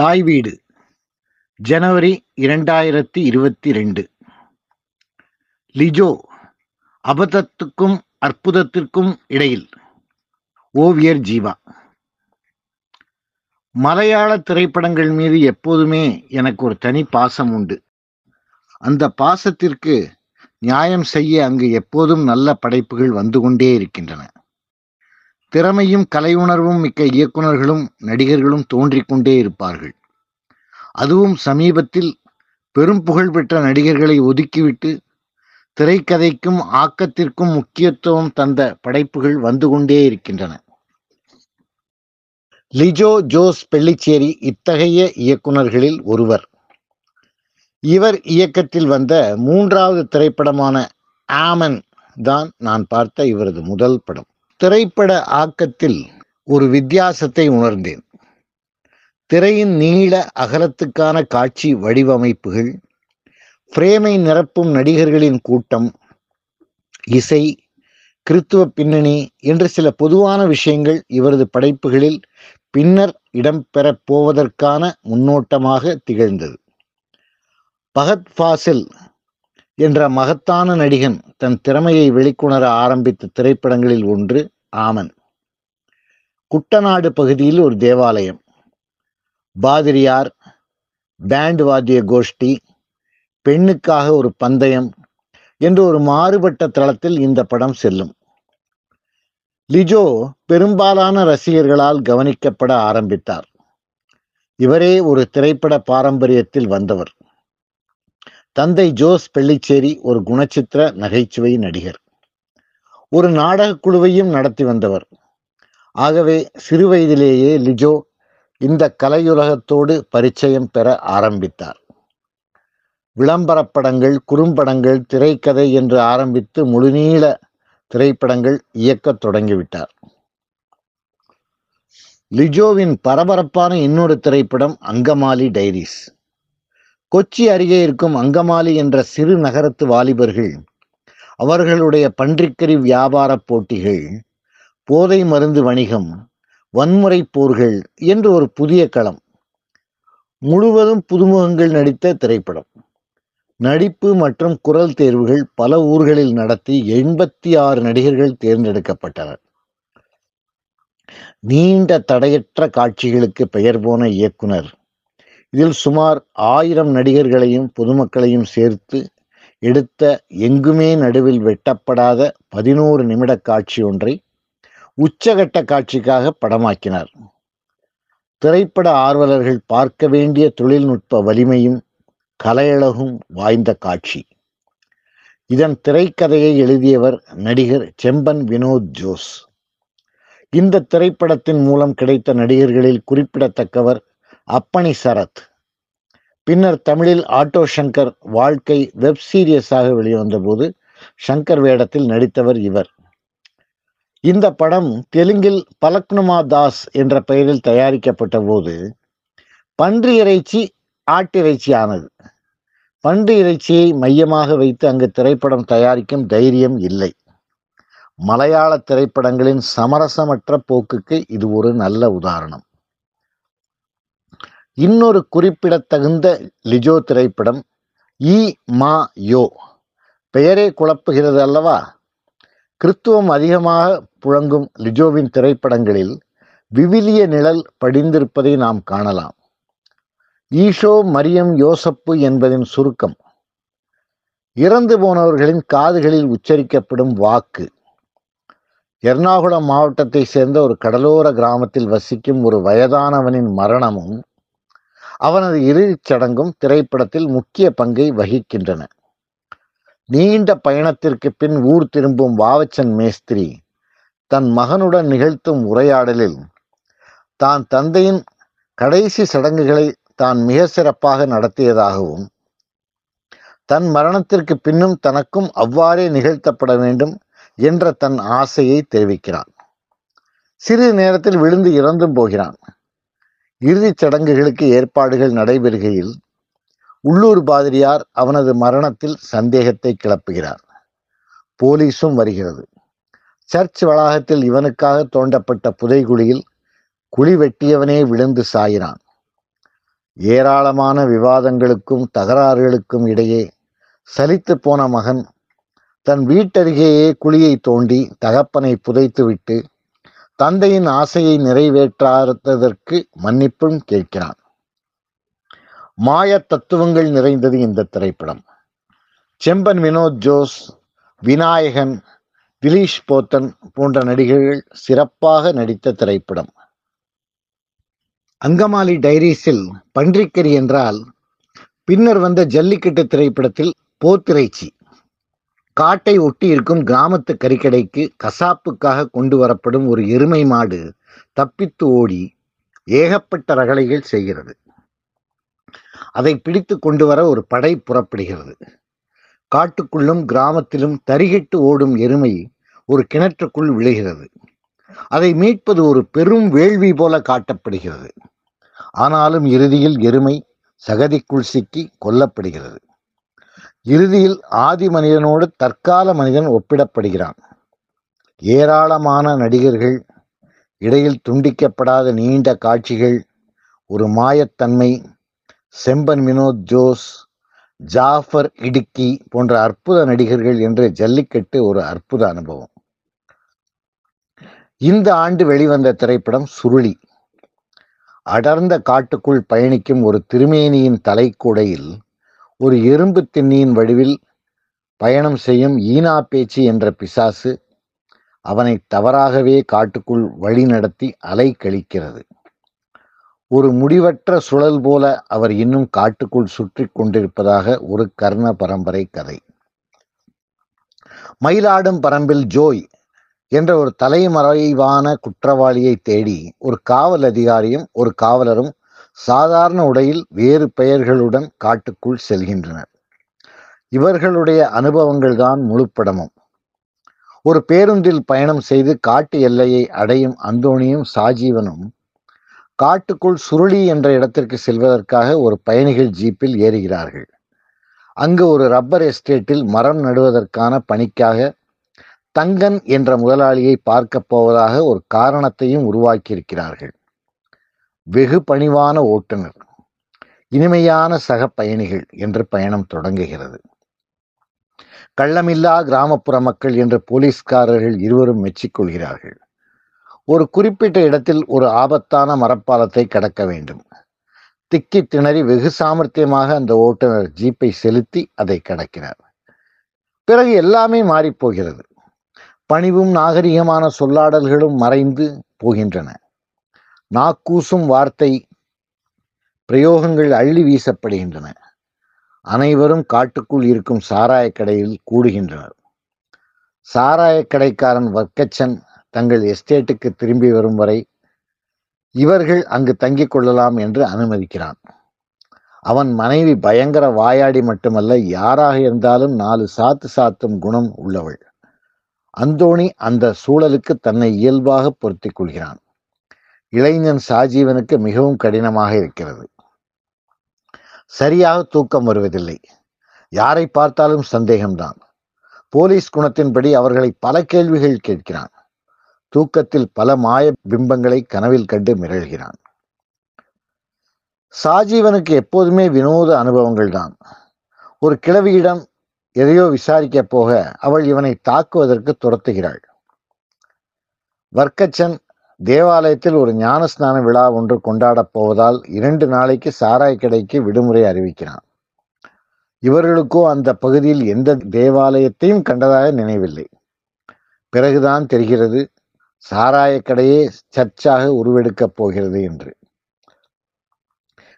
தாய் வீடு ஜனவரி இரண்டாயிரத்தி இருபத்தி ரெண்டு. லிஜோ அபத்தத்துக்கும் அற்புதத்திற்கும் இடையில் ஓவியர் ஜீவா. மலையாள திரைப்படங்கள் மீது எப்போதுமே எனக்கு ஒரு தனி பாசம் உண்டு. அந்த பாசத்திற்கு நியாயம் செய்ய அங்கு எப்போதும் நல்ல படைப்புகள் வந்து கொண்டே இருக்கின்றன. திறமையும் கலையுணர்வும் மிக்க இயக்குனர்களும் நடிகர்களும் தோன்றிக்கொண்டே இருப்பார்கள். அதுவும் சமீபத்தில் பெரும் புகழ் பெற்ற நடிகர்களை ஒதுக்கிவிட்டு திரைக்கதைக்கும் ஆக்கத்திற்கும் முக்கியத்துவம் தந்த படைப்புகள் வந்து கொண்டே இருக்கின்றன. லிஜோ ஜோஸ் பெள்ளிச்சேரி இத்தகைய இயக்குனர்களில் ஒருவர். இவர் இயக்கத்தில் வந்த மூன்றாவது திரைப்படமான ஆமன் தான் நான் பார்த்த இவரது முதல் படம். திரைப்பட ஆக்கத்தில் ஒரு வித்தியாசத்தை உணர்ந்தேன். திரையின் நீள அகலத்துக்கான காட்சி வடிவமைப்புகள் பிரேமை நிரப்பும் நடிகர்களின் கூட்டம் இசை கிறித்துவ பின்னணி என்று சில பொதுவான விஷயங்கள் இவரது படைப்புகளில் பின்னர் இடம்பெறப் போவதற்கான முன்னோட்டமாக திகழ்ந்தது. பகத் ஃபாசில் என்ற மகத்தான நடிகன் தன் திறமையை வெளிக்கொணர ஆரம்பித்த திரைப்படங்களில் ஒன்று ஆமன். குட்டநாடு பகுதியில் ஒரு தேவாலயம். பாதிரியார் பேண்ட் வாத்திய கோஷ்டி பெண்ணுக்காக ஒரு பந்தயம் என்று ஒரு மாறுபட்ட தளத்தில் இந்த படம் செல்லும். லிஜோ பெரும்பாலான ரசிகர்களால் கவனிக்கப்பட ஆரம்பித்தார். இவரே ஒரு திரைப்பட பாரம்பரியத்தில் வந்தவர். தந்தை ஜோஸ் பெள்ளிச்சேரி ஒரு குணச்சித்திர நகைச்சுவை நடிகர். ஒரு நாடகக் குழுவையும் நடத்தி வந்தவர். ஆகவே சிறு வயதிலேயே லிஜோ இந்த கலையுலகத்தோடு பரிச்சயம் பெற ஆரம்பித்தார். விளம்பரப்படங்கள் குறும்படங்கள் திரைக்கதை என்று ஆரம்பித்து முழுநீள திரைப்படங்கள் இயக்கத் தொடங்கிவிட்டார். லிஜோவின் பரபரப்பான இன்னொரு திரைப்படம் அங்கமாலி டைரிஸ். கொச்சி அருகே இருக்கும் அங்கமாலி என்ற சிறு நகரத்து வாலிபர்கள் அவர்களுடைய பன்றிக்கறி வியாபார போட்டிகள் போதை மருந்து வணிகம் வன்முறை போர்கள் என்று ஒரு புதிய களம். முழுவதும் புதுமுகங்கள் நடித்த திரைப்படம். நடிப்பு மற்றும் குரல் தேர்வுகள் பல ஊர்களில் நடத்தி எண்பத்தி ஆறு நடிகர்கள் தேர்ந்தெடுக்கப்பட்டனர். நீண்ட தடையற்ற காட்சிகளுக்கு பெயர் போன இயக்குனர் இதில் சுமார் ஆயிரம் நடிகர்களையும் பொதுமக்களையும் சேர்த்து எடுத்த எங்குமே நடுவில் வெட்டப்படாத பதினோரு நிமிட காட்சி ஒன்றை உச்சகட்ட காட்சிக்காக படமாக்கினார். திரைப்பட ஆர்வலர்கள் பார்க்க வேண்டிய தொழில்நுட்ப வலிமையும் கலையழகும் வாய்ந்த காட்சி. இதன் திரைக்கதையை எழுதியவர் நடிகர் செம்பன் வினோத் ஜோஸ். இந்த திரைப்படத்தின் மூலம் கிடைத்த நடிகர்களில் குறிப்பிடத்தக்கவர் அப்பனி சரத். பின்னர் தமிழில் ஆட்டோ சங்கர் வாழ்க்கை வெப் சீரியஸாக வெளிவந்த போது சங்கர் வேடத்தில் நடித்தவர் இவர். இந்த படம் தெலுங்கில் பலக்னுமா தாஸ் என்ற பெயரில் தயாரிக்கப்பட்ட போது பன்றி இறைச்சி ஆட்டிறைச்சி ஆனது பன்றி இறைச்சியை மையமாக வைத்து அங்கு திரைப்படம் தயாரிக்கும் தைரியம் இல்லை. மலையாள திரைப்படங்களின் சமரசமற்ற போக்குக்கு இது ஒரு நல்ல உதாரணம். இன்னொரு குறிப்பிடத்தகுந்த லிஜோ திரைப்படம் இ மா யோ. பெயரே குழப்புகிறது அல்லவா? கிறித்துவம் அதிகமாக புழங்கும் லிஜோவின் திரைப்படங்களில் விவிலிய நிழல் படிந்திருப்பதை நாம் காணலாம். ஈஷோ மரியம் யோசப்பு என்பதின் சுருக்கம். இறந்து போனவர்களின் காதுகளில் உச்சரிக்கப்படும் வாக்கு. எர்ணாகுளம் மாவட்டத்தை சேர்ந்த ஒரு கடலோர கிராமத்தில் வசிக்கும் ஒரு வயதானவனின் மரணமும் அவனது இறுதிச் சடங்கும் திரைப்படத்தில் முக்கிய பங்கை வகிக்கின்றன. நீண்ட பயணத்திற்கு பின் ஊர் திரும்பும் வாவச்சன் மேஸ்திரி தன் மகனுடன் நிகழ்த்தும் உரையாடலில் தான் தந்தையின் கடைசி சடங்குகளை தான் மிக சிறப்பாக நடத்தியதாகவும் தன் மரணத்திற்கு பின்னும் தனக்கும் அவ்வாறே நிகழ்த்தப்பட வேண்டும் என்ற தன் ஆசையை தெரிவிக்கிறான். சிறிது நேரத்தில் விழுந்து இறந்தும் போகிறான். இறுதிச் சடங்குகளுக்கு ஏற்பாடுகள் நடைபெறுகையில் உள்ளூர் பாதிரியார் அவனது மரணத்தில் சந்தேகத்தை கிளப்புகிறார். போலீஸும் வருகிறது. சர்ச் வளாகத்தில் இவனுக்காக தோண்டப்பட்ட புதைகுழியில் குழி வெட்டியவனே விழுந்து சாயினான். ஏராளமான விவாதங்களுக்கும் தகராறுகளுக்கும் இடையே சலித்து போன மகன் தன் வீட்டருகேயே குழியை தோண்டி தகப்பனை புதைத்துவிட்டு தந்தையின் ஆசையை நிறைவேற்றாததற்கு மன்னிப்பும் கேட்கிறான். மாய தத்துவங்கள் நிறைந்தது இந்த திரைப்படம். செம்பன் வினோத் ஜோஸ் விநாயகன் திலீஷ் போத்தன் போன்ற நடிகர்கள் சிறப்பாக நடித்த திரைப்படம். அங்கமாலி டைரிஸில் பன்றிக்கறி என்றால் பின்னர் வந்த ஜல்லிக்கட்டு திரைப்படத்தில் போத்திரைச்சி. காட்டை ஒட்டி இருக்கும் கிராமத்து கறிக்கடைக்கு கசாப்புக்காக கொண்டு வரப்படும் ஒரு எருமை மாடு தப்பித்து ஓடி ஏகப்பட்ட ரகளைகள் செய்கிறது. அதை பிடித்து கொண்டு வர ஒரு படை புறப்படுகிறது. காட்டுக்குள்ளும் கிராமத்திலும் தரிகிட்டு ஓடும் எருமை ஒரு கிணற்றுக்குள் விழுகிறது. அதை மீட்பது ஒரு பெரும் வேள்வி போல காட்டப்படுகிறது. ஆனாலும் இறுதியில் எருமை சகதிக்குள் சிக்கி கொல்லப்படுகிறது. இறுதியில் ஆதி மனிதனோடு தற்கால மனிதன் ஒப்பிடப்படுகிறான். ஏராளமான நடிகர்கள் இடையில் துண்டிக்கப்படாத நீண்ட காட்சிகள் ஒரு மாயத்தன்மை செம்பன் வினோத் ஜோஸ் ஜாஃபர் இடுக்கி போன்ற அற்புத நடிகர்கள் என்று ஜல்லிக்கட்டு ஒரு அற்புத அனுபவம். இந்த ஆண்டு வெளிவந்த திரைப்படம் சுருளி. அடர்ந்த காட்டுக்குள் பயணிக்கும் ஒரு திருமேனியின் தலைக்கூடையில் ஒரு எறும்பு திண்ணியின் வடிவில் பயணம் செய்யும் ஈனா பேச்சு என்ற பிசாசு அவனை தவறாகவே காட்டுக்குள் வழி நடத்தி அலை கழிக்கிறது. ஒரு முடிவற்ற சுழல் போல அவர் இன்னும் காட்டுக்குள் சுற்றி கொண்டிருப்பதாக ஒரு கர்ண பரம்பரை கதை. மயிலாடும் பரம்பில் ஜோய் என்ற ஒரு தலைமறைவான குற்றவாளியை தேடி ஒரு காவல் அதிகாரியும் ஒரு காவலரும் சாதாரண உடையில் வேறு பெயர்களுடன் காட்டுக்குள் செல்கின்றனர் இவர்களுடைய அனுபவங்கள் தான் முழுப்படமும். ஒரு பேருந்தில் பயணம் செய்து காட்டு எல்லையை அடையும் அந்தோணியும் சாஜீவனும் காட்டுக்குள் சுருளி என்ற இடத்திற்கு செல்வதற்காக ஒரு பயணிகள் ஜீப்பில் ஏறுகிறார்கள். அங்கு ஒரு ரப்பர் எஸ்டேட்டில் மரம் நடுவதற்கான பணிக்காக தங்கன் என்ற முதலாளியை பார்க்க போவதாக ஒரு காரணத்தையும் உருவாக்கியிருக்கிறார்கள். வெகு பணிவான ஓட்டுநர் இனிமையான சக பயணிகள் என்று பயணம் தொடங்குகிறது. கள்ளமில்லா கிராமப்புற மக்கள் என்று போலீஸ்காரர்கள் இருவரும் மெச்சிக்கொள்கிறார்கள். ஒரு குறிப்பிட்ட இடத்தில் ஒரு ஆபத்தான மரப்பாலத்தை கடக்க வேண்டும். திக்கி திணறி வெகு சாமர்த்தியமாக அந்த ஓட்டுநர் ஜீப்பை செலுத்தி அதை கடக்கிறார். பிறகு எல்லாமே மாறிப்போகிறது பணிவும் நாகரிகமான சொல்லாடல்களும் மறைந்து போகின்றன. நாக்கூசும் வார்த்தை பிரயோகங்கள் அள்ளி வீசப்படுகின்றன. அனைவரும் காட்டுக்குள் இருக்கும் சாராய கடையில் கூடுகின்றனர். சாராய கடைக்காரன் வர்க்கச்சன் தங்கள் எஸ்டேட்டுக்கு திரும்பி வரும் வரை இவர்கள் அங்கு தங்கிக் கொள்ளலாம் என்று அனுமதிக்கிறான். அவன் மனைவி பயங்கர வாயாடி மட்டுமல்ல யாராக இருந்தாலும் நாலு சாத்து சாத்தும் குணம் உள்ளவள். அந்தோணி அந்த சூழலுக்கு தன்னை இயல்பாக பொருத்திக் கொள்கிறான். இளைஞன் சாஜீவனுக்கு மிகவும் கடினமாக இருக்கிறது. சரியாக தூக்கம் வருவதில்லை. யாரை பார்த்தாலும் சந்தேகம்தான். போலீஸ் குணத்தின்படி அவர்களை பல கேள்விகள் கேட்கிறான். தூக்கத்தில் பல மாய பிம்பங்களை கனவில் கண்டு மிரள்கிறான். சாஜீவனுக்கு எப்போதுமே வினோத அனுபவங்கள் தான் ஒரு கிழவியிடம் எதையோ விசாரிக்க போக அவள் இவனை தாக்குவதற்கு துரத்துகிறாள். வர்க்கச்சன் தேவாலயத்தில் ஒரு ஞானஸ்நான விழா ஒன்று கொண்டாடப் போவதால் இரண்டு நாளைக்கு சாராய் கடைக்கு விடுமுறை அறிவிக்கிறான். இவர்களுக்கோ அந்த பகுதியில் எந்த தேவாலயத்தையும் கண்டதாக நினைவில்லை. பிறகுதான் தெரிகிறது சாராய கடையே சர்ச்சாக உருவெடுக்கப் போகிறது என்று.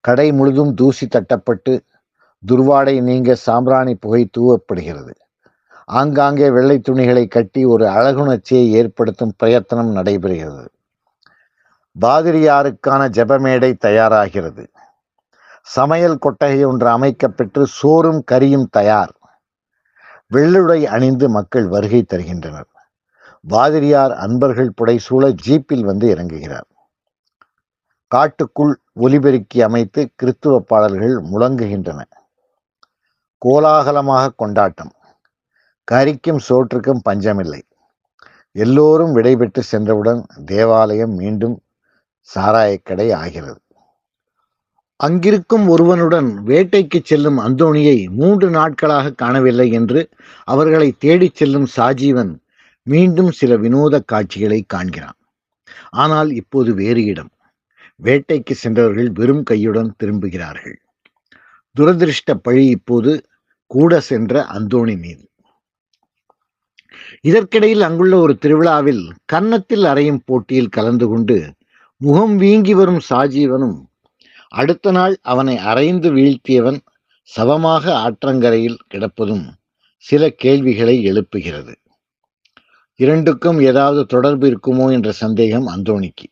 கடை முழுதும் தூசி தட்டப்பட்டு துர்வாடை நீங்க சாம்பிராணி புகை தூவப்படுகிறது. ஆங்காங்கே வெள்ளை துணிகளை கட்டி ஒரு அழகுணர்ச்சியை ஏற்படுத்தும் பிரயத்தனம் நடைபெறுகிறது. பாதிரியாருக்கான ஜெபமேடை தயாராகிறது. சமையல் கொட்டகை ஒன்று அமைக்கப்பெற்று சோறும் கரியும் தயார். வெள்ளுடை அணிந்து மக்கள் வருகை தருகின்றனர். பாதிரியார் அன்பர்கள் புடைசூழ ஜீப்பில் வந்து இறங்குகிறார். காட்டுக்குள் ஒலிபெருக்கி அமைத்து கிறித்துவ பாடல்கள் முழங்குகின்றன. கோலாகலமாக கொண்டாட்டம். கரிக்கும் சோற்றுக்கும் பஞ்சமில்லை. எல்லோரும் விடைபெற்று சென்றவுடன் தேவாலயம் மீண்டும் சாராயக்கடை ஆகிறது. அங்கிருக்கும் ஒருவனுடன் வேட்டைக்கு செல்லும் அந்தோணியை மூன்று நாட்களாக காணவில்லை என்று அவர்களை தேடிச் செல்லும் சாஜீவன் மீண்டும் சில வினோத காட்சிகளை காண்கிறான். ஆனால் இப்போது வேறு இடம். வேட்டைக்கு சென்றவர்கள் வெறும் கையுடன் திரும்புகிறார்கள். துரதிருஷ்ட பழி இப்போது கூட சென்ற அந்தோணி மீது. இதற்கிடையில் அங்குள்ள ஒரு திருவிழாவில் கன்னத்தில் அறையும் போட்டியில் கலந்து கொண்டு முகம் வீங்கி வரும் சாஜீவனும் அடுத்த நாள் அவனை அரைந்து வீழ்த்தியவன் சவமாக ஆற்றங்கரையில் கிடப்பதும் சில கேள்விகளை எழுப்புகிறது. இரண்டுக்கும் ஏதாவது தொடர்பு இருக்குமோ என்ற சந்தேகம் அந்தோணிக்கு.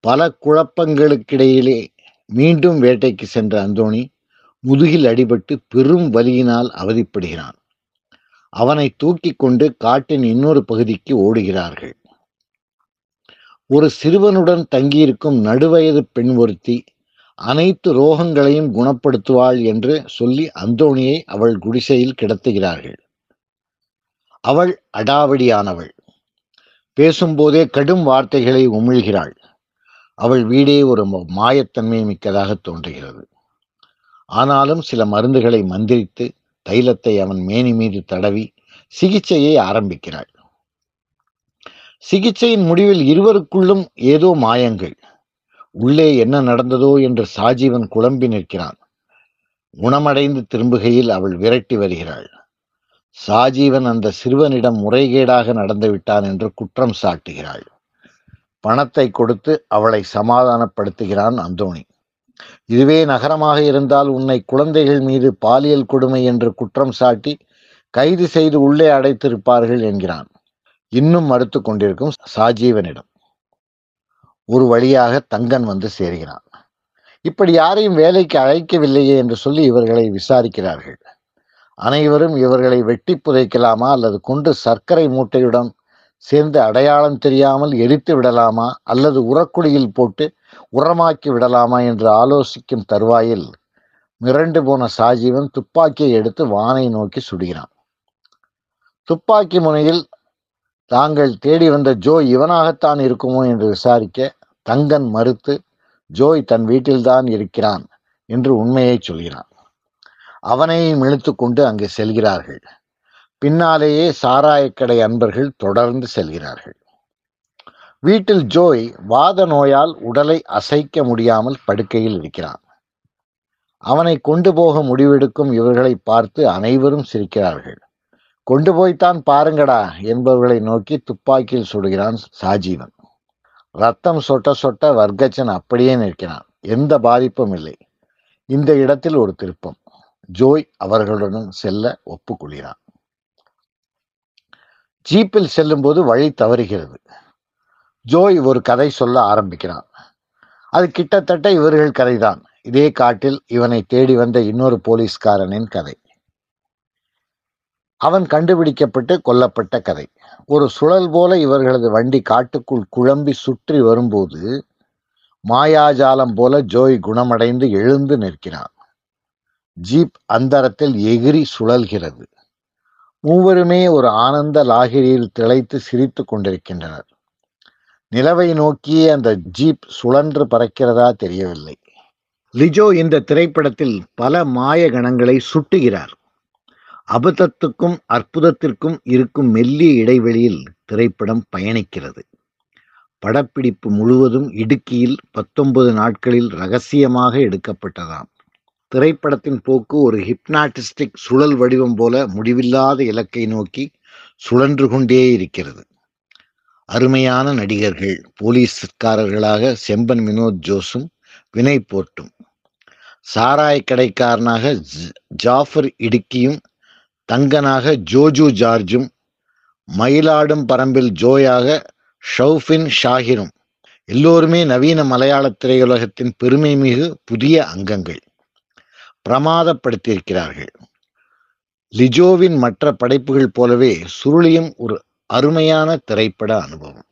பல குழப்பங்களுக்கிடையிலே மீண்டும் வேட்டைக்கு சென்ற அந்தோணி முதுகில் அடிபட்டு பெரும் வலியினால் அவதிப்படுகிறான். அவனை தூக்கி கொண்டு காட்டின் இன்னொரு பகுதிக்கு ஓடுகிறார்கள். ஒரு சிறுவனுடன் தங்கியிருக்கும் நடுவயது பெண் ஒருத்தி அனைத்து ரோகங்களையும் குணப்படுத்துவாள் என்று சொல்லி அந்தோணியை அவள் குடிசையில் கிடத்துகிறார்கள். அவள் அடாவடியானவள். பேசும்போதே கடும் வார்த்தைகளை உமிழ்கிறாள். அவள் வீடே ஒரு மாயத்தன்மை மிக்கதாக தோன்றுகிறது. ஆனாலும் சில மருந்துகளை மந்திரித்து தைலத்தை அவன் மேனி மீது தடவி சிகிச்சையை ஆரம்பிக்கிறாள். சிகிச்சையின் முடிவில் இருவருக்குள்ளும் ஏதோ மாயங்கள். உள்ளே என்ன நடந்ததோ என்று சாஜீவன் குழம்பி நிற்கிறான். குணமடைந்து திரும்புகையில் அவள் விரட்டி வருகிறாள். சாஜீவன் அந்த சிறுவனிடம் முறைகேடாக நடந்துவிட்டான் என்று குற்றம் சாட்டுகிறாள். பணத்தை கொடுத்து அவளை சமாதானப்படுத்துகிறான் அந்தோணி. இதுவே நகரமாக இருந்தால் உன்னை குழந்தைகள் மீது பாலியல் கொடுமை என்று குற்றம் சாட்டி கைது செய்து உள்ளே அடைத்திருப்பார்கள் என்கிறான். இன்னும் மறுத்து கொண்டிருக்கும் சாஜீவனிடம். ஒரு வழியாக தங்கன் வந்து சேருகிறான். இப்படி யாரையும் வேலைக்கு அழைக்கவில்லையே என்று சொல்லி இவர்களை விசாரிக்கிறார்கள். அனைவரும் இவர்களை வெட்டி புதைக்கலாமா அல்லது கொண்டு சர்க்கரை மூட்டையுடன் சேர்ந்து அடையாளம் தெரியாமல் எரித்து விடலாமா அல்லது உரக்குடியில் போட்டு உரமாக்கி விடலாமா என்று ஆலோசிக்கும் தருவாயில் மிரண்டு போன சாஜீவன் துப்பாக்கியை எடுத்து வானை நோக்கி சுடுகிறான். துப்பாக்கி முனையில் தாங்கள் தேடி வந்த ஜோய் இவனாகத்தான் இருக்குமோ என்று விசாரிக்க தங்கன் மறுத்து ஜோய் தன் வீட்டில்தான் இருக்கிறான் என்று உண்மையை சொல்கிறான். அவனையும் இழுத்து கொண்டு அங்கு செல்கிறார்கள். பின்னாலேயே சாராயக்கடை அன்பர்கள் தொடர்ந்து செல்கிறார்கள். வீட்டில் ஜோய் வாத நோயால் உடலை அசைக்க முடியாமல் படுக்கையில் இருக்கிறான். அவனை கொண்டு போக முடிவெடுக்கும் இவர்களை பார்த்து அனைவரும் சிரிக்கிறார்கள். கொண்டு போய்த்தான் பாருங்கடா என்பவர்களை நோக்கி துப்பாக்கியில் சுடுகிறான் சாஜீவன். ரத்தம் சொட்ட சொட்ட வர்க்கச்சன் அப்படியே நிற்கிறான். எந்த பாதிப்பும் இல்லை. இந்த இடத்தில் ஒரு திருப்பம். ஜோய் அவர்களுடன் செல்ல ஒப்புக்கொள்கிறான். ஜீப்பில் செல்லும்போது வழி தவறுகிறது. ஜோய் ஒரு கதை சொல்ல ஆரம்பிக்கிறான். அது கிட்டத்தட்ட இவர்கள் கதைதான். இதே காட்டில் இவனை தேடி வந்த இன்னொரு போலீஸ்காரனின் கதை. அவன் கண்டுபிடிக்கப்பட்டு கொல்லப்பட்ட கதை. ஒரு சுழல் போல இவர்களது வண்டி காட்டுக்குள் குழம்பி சுற்றி வரும்போது மாயாஜாலம் போல ஜோய் குணமடைந்து எழுந்து நிற்கிறான். ஜீப் அந்தரத்தில் எகிரி சுழல்கிறது. மூவருமே ஒரு ஆனந்த லாகிரியில் திளைத்து சிரித்து கொண்டிருக்கின்றனர். நிலவை நோக்கியே அந்த ஜீப் சுழன்று பறக்கிறதா தெரியவில்லை. லிஜோ இந்த திரைப்படத்தில் பல மாய கணங்களை சுட்டுகிறார். அபத்தத்துக்கும் அற்புதத்திற்கும் இருக்கும் மெல்லிய இடைவெளியில் திரைப்படம் பயணிக்கிறது. படப்பிடிப்பு முழுவதும் இடுக்கியில் பத்தொன்பது நாட்களில் ரகசியமாக எடுக்கப்பட்டதாம். திரைப்படத்தின் போக்கு ஒரு ஹிப்னாட்டிஸ்டிக் சுழல் வடிவம் போல முடிவில்லாத இலக்கை நோக்கி சுழன்று கொண்டே இருக்கிறது. அருமையான நடிகர்கள் போலீஸ்காரர்களாக செம்பன் வினோத் ஜோஸும் வினய் போட்டும் சாராய கடைக்காரனாக ஜாஃபர் இடுக்கியும் தங்கனாக ஜோஜு ஜார்ஜும் மயிலாடும் பரம்பில் ஜோயாக ஷவுஃபின் ஷாகிரும். எல்லோருமே நவீன மலையாள திரையுலகத்தின் பெருமை மிகு புதிய அங்கங்கள். பிரமாதப்படுத்தியிருக்கிறார்கள். லிஜோவின் மற்ற படைப்புகள் போலவே சுருளியும் ஒரு அருமையான திரைப்பட அனுபவம்.